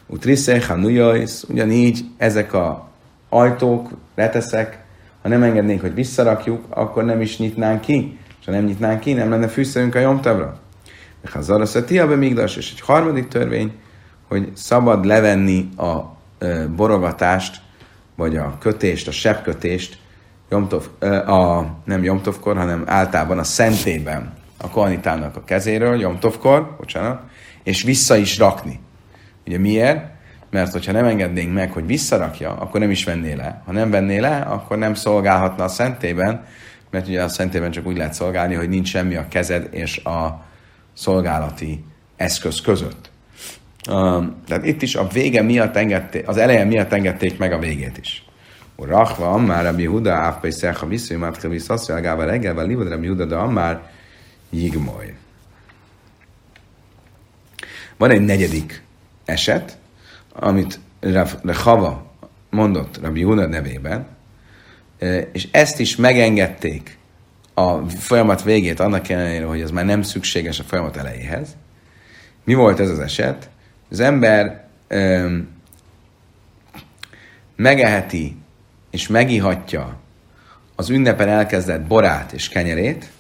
S1: Utriszech, Hanujajsz, ugyanígy ezek a ajtók, reteszek, ha nem engednénk, hogy visszarakjuk, akkor nem is nyitnánk ki. És ha nem nyitnánk ki, nem lenne fűszerünk a Jomtavra. Ha Zaraszati be Migdas, és egy harmadik törvény, hogy szabad levenni a borogatást, vagy a kötést, a sebkötést, Jomtov, a, nem Jomtovkor, hanem általában a szentében a kohanitának a kezéről, Jomtovkor, bocsánat, és vissza is rakni. Ugye miért? Mert hogyha nem engednénk meg, hogy visszarakja, akkor nem is venné le. Ha nem venné le, akkor nem szolgálhatna a szentében, mert ugye a szentében csak úgy lehet szolgálni, hogy nincs semmi a kezed és a szolgálati eszköz között. Um, tehát itt is a vége miatt engedték, az eleje miatt engedték meg a végét is. Rachva, már Rabbi Huda, Áfpai Szerha, Visző, Mátkevi, Szaszja, Gáva, Reggelvel, Livod, Rabbi Huda, de Ammár, Jigmoly. Van egy negyedik eset, amit Rehava mondott Rabbi Huda nevében, e, és ezt is megengedték a folyamat végét, annak ellenére, hogy az már nem szükséges a folyamat elejéhez. Mi volt ez az eset? Az ember öm, megeheti és megihatja az ünnepen elkezdett borát és kenyerét,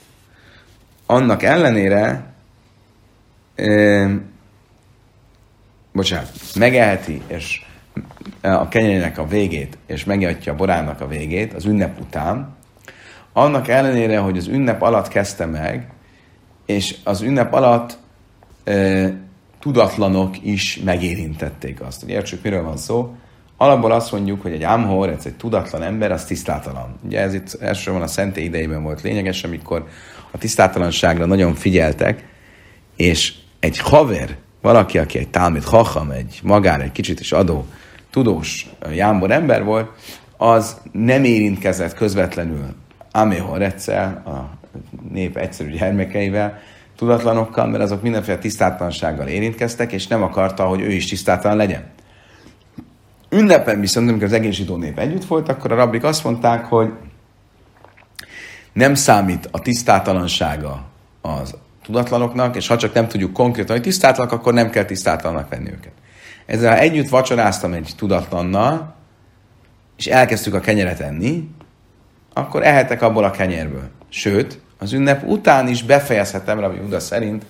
S1: annak ellenére, öm, bocsánat, megeheti és a kenyerének a végét, és megihatja a borának a végét az ünnep után, annak ellenére, hogy az ünnep alatt kezdte meg, és az ünnep alatt e, tudatlanok is megérintették azt. Ugye értsük, miről van szó. Alapból azt mondjuk, hogy egy ámhor, ez egy tudatlan ember, az tisztátalan. Ugye ez itt elsősorban a szenté idejében volt lényeges, amikor a tisztátalanságra nagyon figyeltek, és egy haver, valaki, aki egy tálmit hacham, egy magár, egy kicsit is adó, tudós, jámbor ember volt, az nem érintkezett közvetlenül Améhorecel, a nép egyszerű gyermekeivel, tudatlanokkal, mert azok mindenféle tisztátlansággal érintkeztek, és nem akarta, hogy ő is tisztátlan legyen. Ünnepen viszont, amikor az egész zsidó nép együtt volt, akkor a rabbik azt mondták, hogy nem számít a tisztátalansága az tudatlanoknak, és ha csak nem tudjuk konkrétan, hogy tisztátlanak, akkor nem kell tisztátlanak venni őket. Ezzel együtt vacsoráztam egy tudatlannal, és elkezdtük a kenyeret enni, akkor ehetek abból a kenyérből. Sőt, az ünnep után is befejezhetem, Rabbi Uda szerint,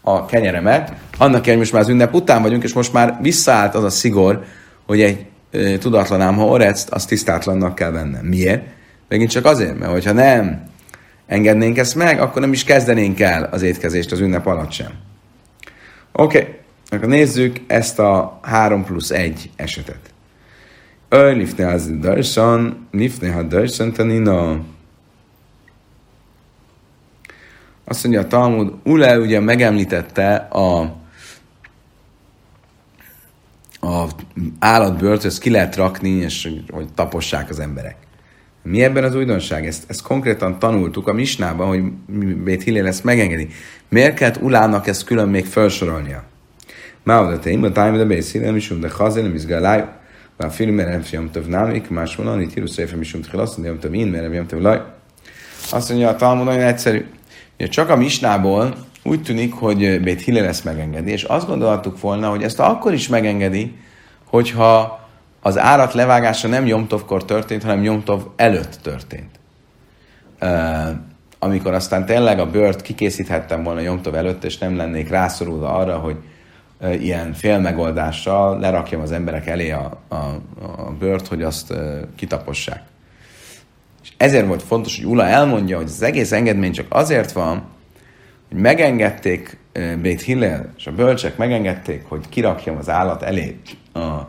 S1: a kenyeremet, annak hogy most már az ünnep után vagyunk, és most már visszaállt az a szigor, hogy egy e, tudatlan ám, ha orezt, azt tisztátlannak kell vennem. Miért? Megint csak azért, mert hogyha nem engednénk ezt meg, akkor nem is kezdenénk el az étkezést az ünnep alatt sem. Oké, okay. akkor nézzük ezt a 3 plusz 1 esetet. Az darsan, lifne ha darsan tanina. Azt mondja a Talmud, Ule ugye megemlítette a, a állatbőrt, ezt ki lehet rakni, és hogy tapossák az emberek. Mi ebben az újdonság? Ezt, ezt konkrétan tanultuk a Misnában, hogy Bét Hillel ezt megengedi. Miért kellett Ulának ezt külön még felsorolnia? Máudateim, a tájmid a Bét Hillel, misum de chazél, mizgaláj, ואפילו מרב יום טוב נמי, כמה שמונה, נתירו ספר משום תחילת, יום טוב אין, מרב יום טוב laj. Azt mondja, a Talmud nagyon egyszerű. Ugye csak a Misnából úgy tűnik, hogy Bét Hillel ezt megengedi, és azt gondoltuk volna, hogy ezt akkor is megengedi, hogyha az állat levágása nem Jomtovkor történt, hanem Jomtov előtt történt. Uh, amikor aztán tényleg a bört kikészíthettem volna Jomtov előtt, és nem lennék rászorulva arra, hogy ilyen félmegoldással lerakjam az emberek elé a, a, a bört, hogy azt kitapossák. És ezért volt fontos, hogy Ula elmondja, hogy az egész engedmény csak azért van, hogy megengedték Bét Hillel, és a bölcsek megengedték, hogy kirakjam az állat elé a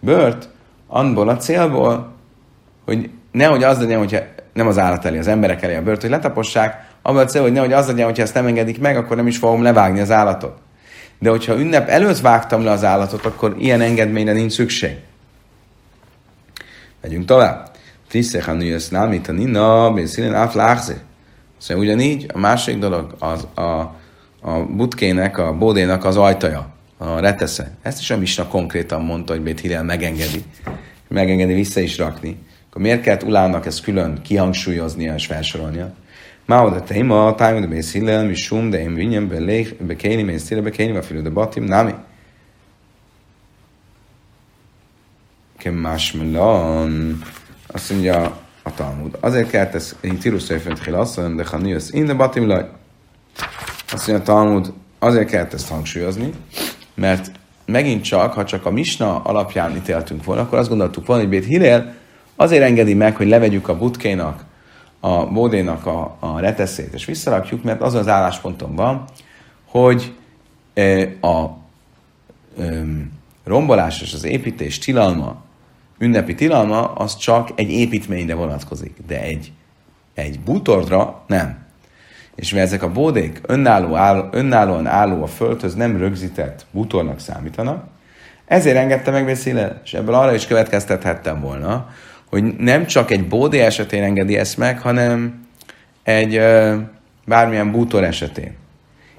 S1: bört, abból a célból, hogy nehogy az legyen, hogyha nem az állat elé, az emberek elé a bört, hogy letapossák, abból a cél, hogy nehogy az legyen, hogyha ezt nem engedik meg, akkor nem is fogom levágni az állatot. De hogyha ünnep előtt vágtam le az állatot, akkor ilyen engedményre nincs szükség. Megyünk tovább. Tisztechan jössz námi tanina, bészínen áfláxé. Szóval ugyanígy a másik dolog az a, a butkének, a bódénak az ajtaja, a retesze. Ezt is a Misna konkrétan mondta, hogy Bét Hillel megengedi. Megengedi vissza is rakni. akkor miért kellett Ulának ezt külön kihangsúlyoznia és felsorolnia? Ma oda téma, tájma de bész hillel, mi sum, de én vinyem, bekéni, mész tire, bekéni, vagy fülő, de batim, nami. Kemás melon. Azt mondja a Talmud. Azért kellett ez, hogy Tirus Szöjfönt Hilasszon, de ha nősz, én de batim laj. Azt mondja a Talmud, azért kellett ezt hangsúlyozni, mert megint csak, ha csak a Misna alapján ítéltünk volna, akkor azt gondoltuk volna, hogy Bét Hillel azért engedi meg, hogy levegyük a butkénak, a bódénak a, a reteszét, és visszarakjuk, mert az az állásponton van, hogy e, a e, rombolás és az építés tilalma, ünnepi tilalma, az csak egy építményre vonatkozik, de egy, egy bútordra nem. És mivel ezek a bódék önálló, áll, önállóan álló a földhöz nem rögzített bútornak számítanak, ezért engedte meg Vészile, és ebből arra is következtethettem volna, hogy nem csak egy bódé esetén engedi ezt meg, hanem egy ö, bármilyen bútor esetén.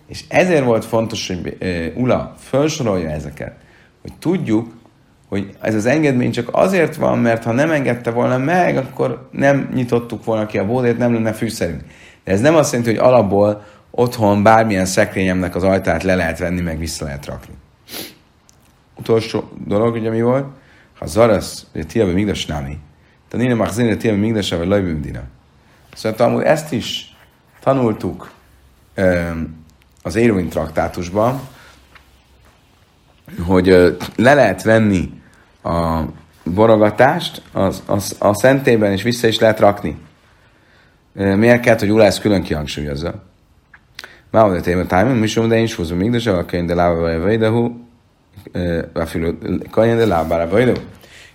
S1: És ezért volt fontos, hogy ö, Ula felsorolja ezeket, hogy tudjuk, hogy ez az engedmény csak azért van, mert ha nem engedte volna meg, akkor nem nyitottuk volna ki a bódét, nem lenne fűszerünk. De ez nem azt jelenti, hogy alapból otthon bármilyen szekrényemnek az ajtát le lehet venni, meg vissza lehet rakni. Utolsó dolog, ugye mi volt? Ha zarasz, hogy tiabe migdas nami, Tanina Machzine Tiem Migdasa, vagy Lajbi dina. Szóval amúgy ezt is tanultuk az Érvin traktátusban, hogy le lehet venni a borogatást az, az, a szentében, és vissza is lehet rakni. Miért kell, hogy Ula ezt külön kihangsúlyozza? Már oda téma tájban, mi de én is húzom még, de se a könyv de lábára vagy, de hú, a fülő, könyv de lábára vagy,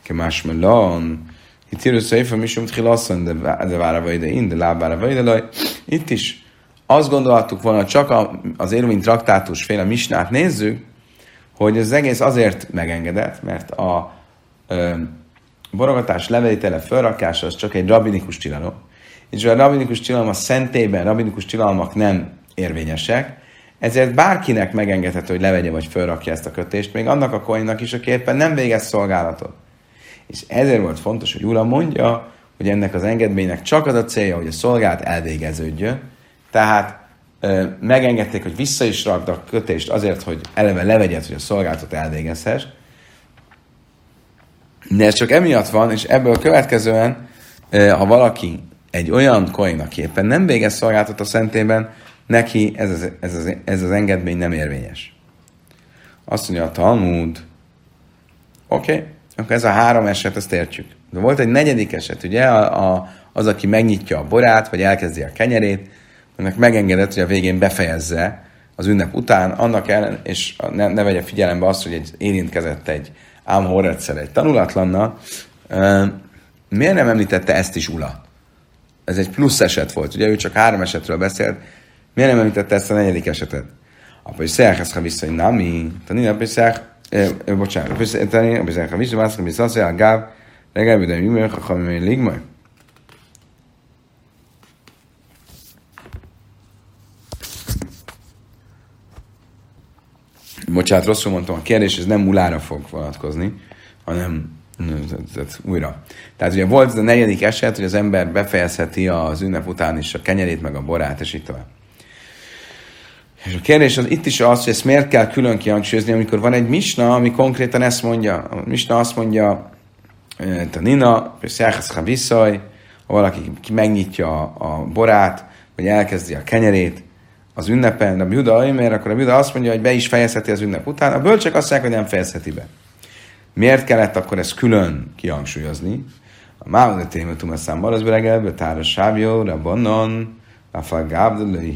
S1: de melon, itt írő széfe, misum tchilasszon, de vára vagy ide, de lábára vagy ide, Itt is azt gondoltuk volna, csak az élmény traktátus a misnát nézzük, hogy az egész azért megengedett, mert a ö, borogatás levelitele felrakása az csak egy rabinikus tilalom, és a rabinikus tilalom a szentében rabinikus tilalmak nem érvényesek, ezért bárkinek megengedhető, hogy levegye vagy felrakja ezt a kötést, még annak a koinnak is, aki éppen nem végez szolgálatot. És ezért volt fontos, hogy Ura mondja, hogy ennek az engedménynek csak az a célja, hogy a szolgálat elvégeződjön, tehát ö, megengedték, hogy vissza is rakd a kötést azért, hogy eleve levegyed, hogy a szolgálatot elvégezhess, de ez csak emiatt van, és ebből következően, ha valaki egy olyan koin, éppen nem végez szolgáltat a szentében, neki ez az, ez, az, ez az engedmény nem érvényes. Azt mondja a Talmud, oké, okay, akkor ez a három eset, ezt értjük. De volt egy negyedik eset, ugye, a, a, az, aki megnyitja a borát, vagy elkezdi a kenyerét, annak megengedett, hogy a végén befejezze az ünnep után, annak ellen, és ne, ne vegye figyelembe azt, hogy egy érintkezett egy ámhorretszer egy tanulatlannal, miért nem említette ezt is Ula? Ez egy plusz eset volt, ugye ő csak három esetről beszélt, miért nem említette ezt a negyedik esetet? A Pesach, ez ha vissza, hogy nami, tani a Pesach, bocsánat, a Pesach, ha vissza, ha vissza, azt mondja, Gáv, legalább, de mi ha ha mi ligmaj. Bocsánat, rosszul mondtam a kérdés, ez nem mulára fog vonatkozni, hanem tehát újra. Tehát ugye volt a negyedik eset, hogy az ember befejezheti az ünnep után is a kenyerét, meg a borát, és így tovább. És a kérdés az itt is az, hogy ezt miért kell külön kihangsúlyozni, amikor van egy misna, ami konkrétan ezt mondja. A misna azt mondja, Tanina, Pesachas Haviszaj, ha valaki megnyitja a borát, vagy elkezdi a kenyerét, az ünnepen, a Juda mert akkor a Juda azt mondja, hogy be is fejezheti az ünnep után, a bölcsek azt mondják, hogy nem fejezheti be. Miért kellett akkor ezt külön kihangsúlyozni? A Máude tématum a számban az sávjó, rabbanon, a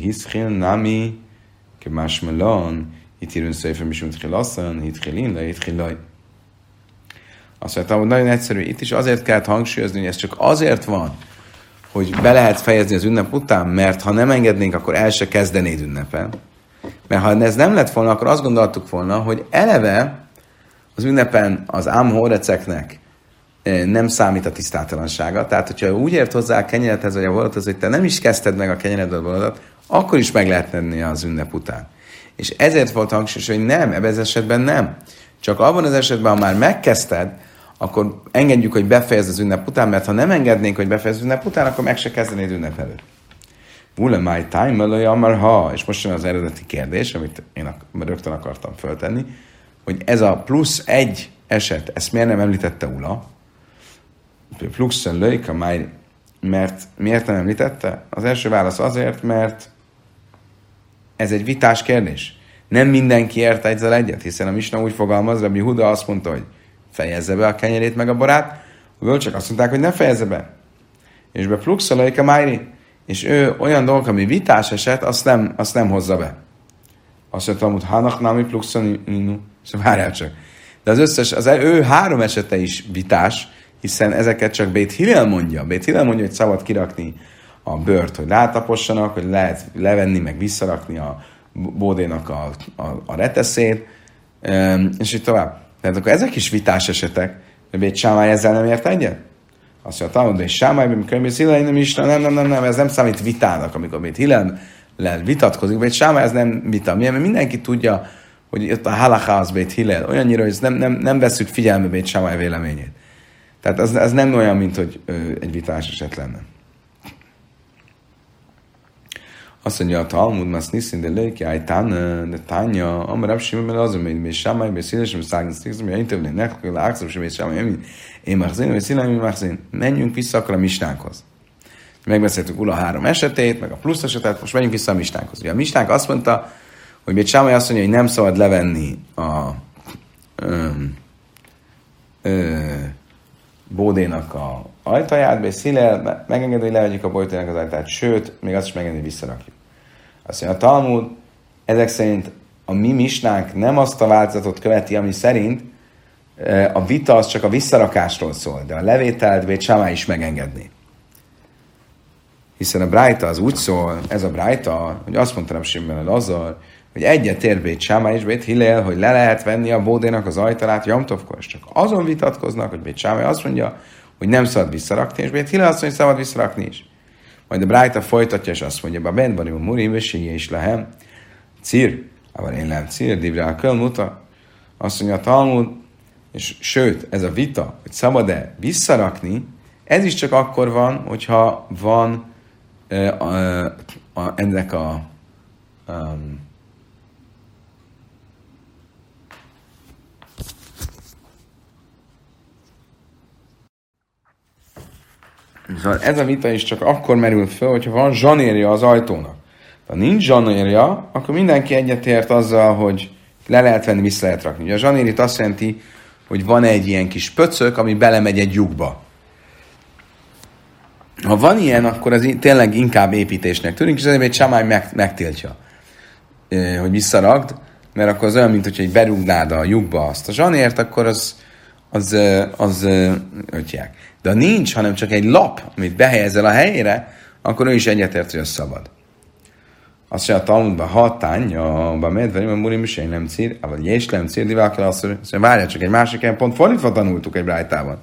S1: hiszchil, nami, szépen is, mint hilasszan, hitkilin, le hitkilaj. Azt mondtam, hogy nagyon egyszerű, itt is azért kellett hangsúlyozni, hogy ez csak azért van, hogy be lehet fejezni az ünnep után, mert ha nem engednénk, akkor el se kezdenéd ünnepen. Mert ha ez nem lett volna, akkor azt gondoltuk volna, hogy eleve az ünnepen az ámhoreceknek eh, nem számít a tisztátalansága. Tehát, hogyha úgy ért hozzá a kenyeredhez, vagy a volathoz, hogy te nem is kezdted meg a kenyereddel a akkor is meg lehet tenni az ünnep után. És ezért volt hangsúlyos, hogy nem, ebben az esetben nem. Csak abban az esetben, ha már megkezdted, akkor engedjük, hogy befejezd az ünnep után, mert ha nem engednénk, hogy befejezd az ünnep után, akkor meg se kezdenéd ünnep előtt. Vule my time, már ha, és most jön az eredeti kérdés, amit én rögtön akartam föltenni, hogy ez a plusz egy eset, ezt miért nem említette Ula? Pluszön lőjka mert miért nem említette? Az első válasz azért, mert ez egy vitás kérdés. Nem mindenki érte ezzel egyet, hiszen a Misna úgy fogalmaz, Rabbi Huda azt mondta, hogy fejezze be a kenyerét meg a borát, a bölcsök azt mondták, hogy ne fejezze be. És be pluxolajka májri, és ő olyan dolgok, ami vitás eset, azt nem, azt nem hozza be. Azt mondta, hogy Hanach nami pluxoninu, szóval várjál csak. De az összes, az ő három esete is vitás, hiszen ezeket csak Bét Hillel mondja. Bét Hillel mondja, hogy szabad kirakni a bört, hogy látapossanak, hogy lehet levenni, meg visszarakni a bódénak a, a, a reteszét, és így tovább. Tehát akkor ezek is vitás esetek, hogy Bét Sámály ezzel nem ért egyet? Azt mondja, Talmud, és Sámály, amikor Bét Hillel, nem is, nem, nem, nem, nem, ez nem számít vitának, amikor Bét Hillel vitatkozik, Bét Sámály, ez nem vita. Mert mindenki tudja, hogy ott a halaká az Bét Hillel, olyannyira, hogy nem, nem, nem veszük figyelme Bét Sámály véleményét. Tehát az, az nem olyan, mint hogy ö, egy vitás eset lenne. Azt mondja a Talmud, mas niszin de lőki, áj tán, de tánya, amar sem, mert az, hogy még sámály, még színes, sem szágni, színes, hogy én többé, ne, hogy lákszom, sem, és sámály, én, én machzén, vagy színem, én machzén. Menjünk vissza akkor a misnánkhoz. Megbeszéltük Ula három esetét, meg a plusz esetet, most menjünk vissza a misnánkhoz. Ugye a misnánk azt mondta, hogy még Sámály azt mondja, hogy nem szabad levenni a ö, ö, bódénak a ajtaját, és Szilel megengedi, hogy levegyük a bódénak az ajtaját, sőt, még azt is megengedi, hogy visszarakjuk. Azt mondja, a Talmud ezek szerint a mi misnánk nem azt a változatot követi, ami szerint a vita az csak a visszarakásról szól, de a levételt Bét Sámá is megengedni. Hiszen a Brájta az úgy szól, ez a Brájta, hogy azt mondta nem Simben azzal, hogy egyet ér Bét Sámá és Bét Hillel, hogy le lehet venni a bódénak az ajtalát Jamtovkor, és csak azon vitatkoznak, hogy Bét Sámá azt mondja, hogy nem szabad visszarakni, és Bét Hillel azt mondja, hogy szabad visszarakni is. Majd a Brájta folytatja, és azt mondja, a ben van a murim, és is lehem, cír, aber én nem cír, divre a muta, azt mondja a Talmud, és sőt, ez a vita, hogy szabad-e visszarakni, ez is csak akkor van, hogyha van uh, a, a, ennek a um, Szóval ez a vita is csak akkor merül fel, hogyha van zsanérja az ajtónak. Ha nincs zsanérja, akkor mindenki egyetért azzal, hogy le lehet venni, vissza lehet rakni. Ugye a zsanérit azt jelenti, hogy van egy ilyen kis pöcök, ami belemegy egy lyukba. Ha van ilyen, akkor ez tényleg inkább építésnek tűnik, és ezért egy samály meg, megtiltja, hogy visszaragd, mert akkor az olyan, mint hogy egy berúgnád a lyukba azt a zsanért, akkor az, az, az, az ötják. De nincs, hanem csak egy lap, amit behelyezel a helyére, akkor ő is egyetért, hogy az szabad. Azt mondja a Talmudban, ha tánya, ba medveri, a murim is nem cír, vagy és nem cír, divel kell azt mondja, várjál csak egy másik ilyen pont fordítva tanultuk egy brájtában,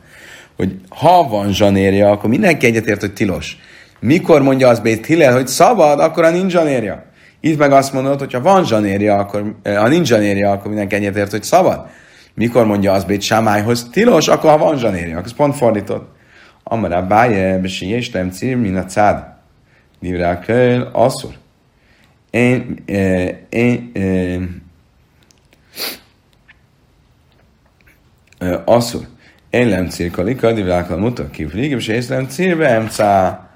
S1: hogy ha van zsanérja, akkor mindenki egyetért, hogy tilos. Mikor mondja az Bét Hillel, hogy szabad, akkor a nincs zsanérja. Itt meg azt mondod, hogy ha van zsanérja, akkor, eh, ha nincs zsanérja, akkor mindenki egyetért, hogy szabad. Mikor mondja az Bét Sámályhoz, tilos, akkor ha van zsanérja, akkor pont fordított. Amara báje, besi és nem cír, min a cád. Divrá köl, asszur. Én, én, asszur. Én nem cirkalika, divrákkal mutat ki, és és nem círbe, emcá.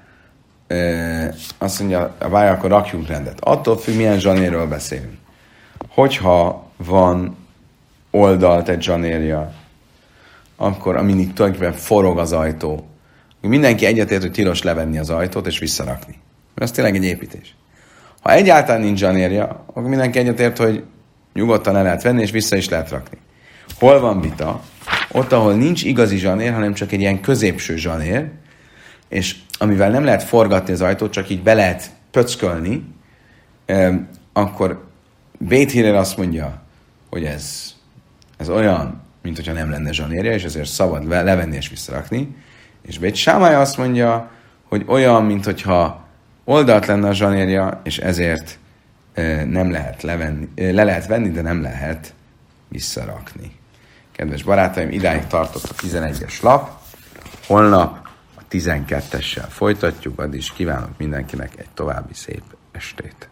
S1: Azt mondja, a báj, akkor rakjunk rendet. Attól függ, milyen zsanéről beszélünk. Hogyha van oldalt egy zsanérja, akkor aminik tulajdonképpen forog az ajtó, mindenki egyetért, hogy tilos levenni az ajtót és visszarakni. Mert ez tényleg egy építés. Ha egyáltalán nincs zsanérja, akkor mindenki egyetért, hogy nyugodtan el lehet venni, és vissza is lehet rakni. Hol van vita? Ott, ahol nincs igazi zsanér, hanem csak egy ilyen középső zsanér, és amivel nem lehet forgatni az ajtót, csak így be lehet pöckölni, akkor Béthírer azt mondja, hogy ez, ez olyan, mint hogyha nem lenne zsanérja, és ezért szabad levenni és visszarakni. És Bét Sámály azt mondja, hogy olyan, mint hogyha oldalt lenne a zsanérja, és ezért nem lehet levenni, le lehet venni, de nem lehet visszarakni. Kedves barátaim, idáig tartott a 11-es lap. Holnap a 12-essel folytatjuk, addig is kívánok mindenkinek egy további szép estét.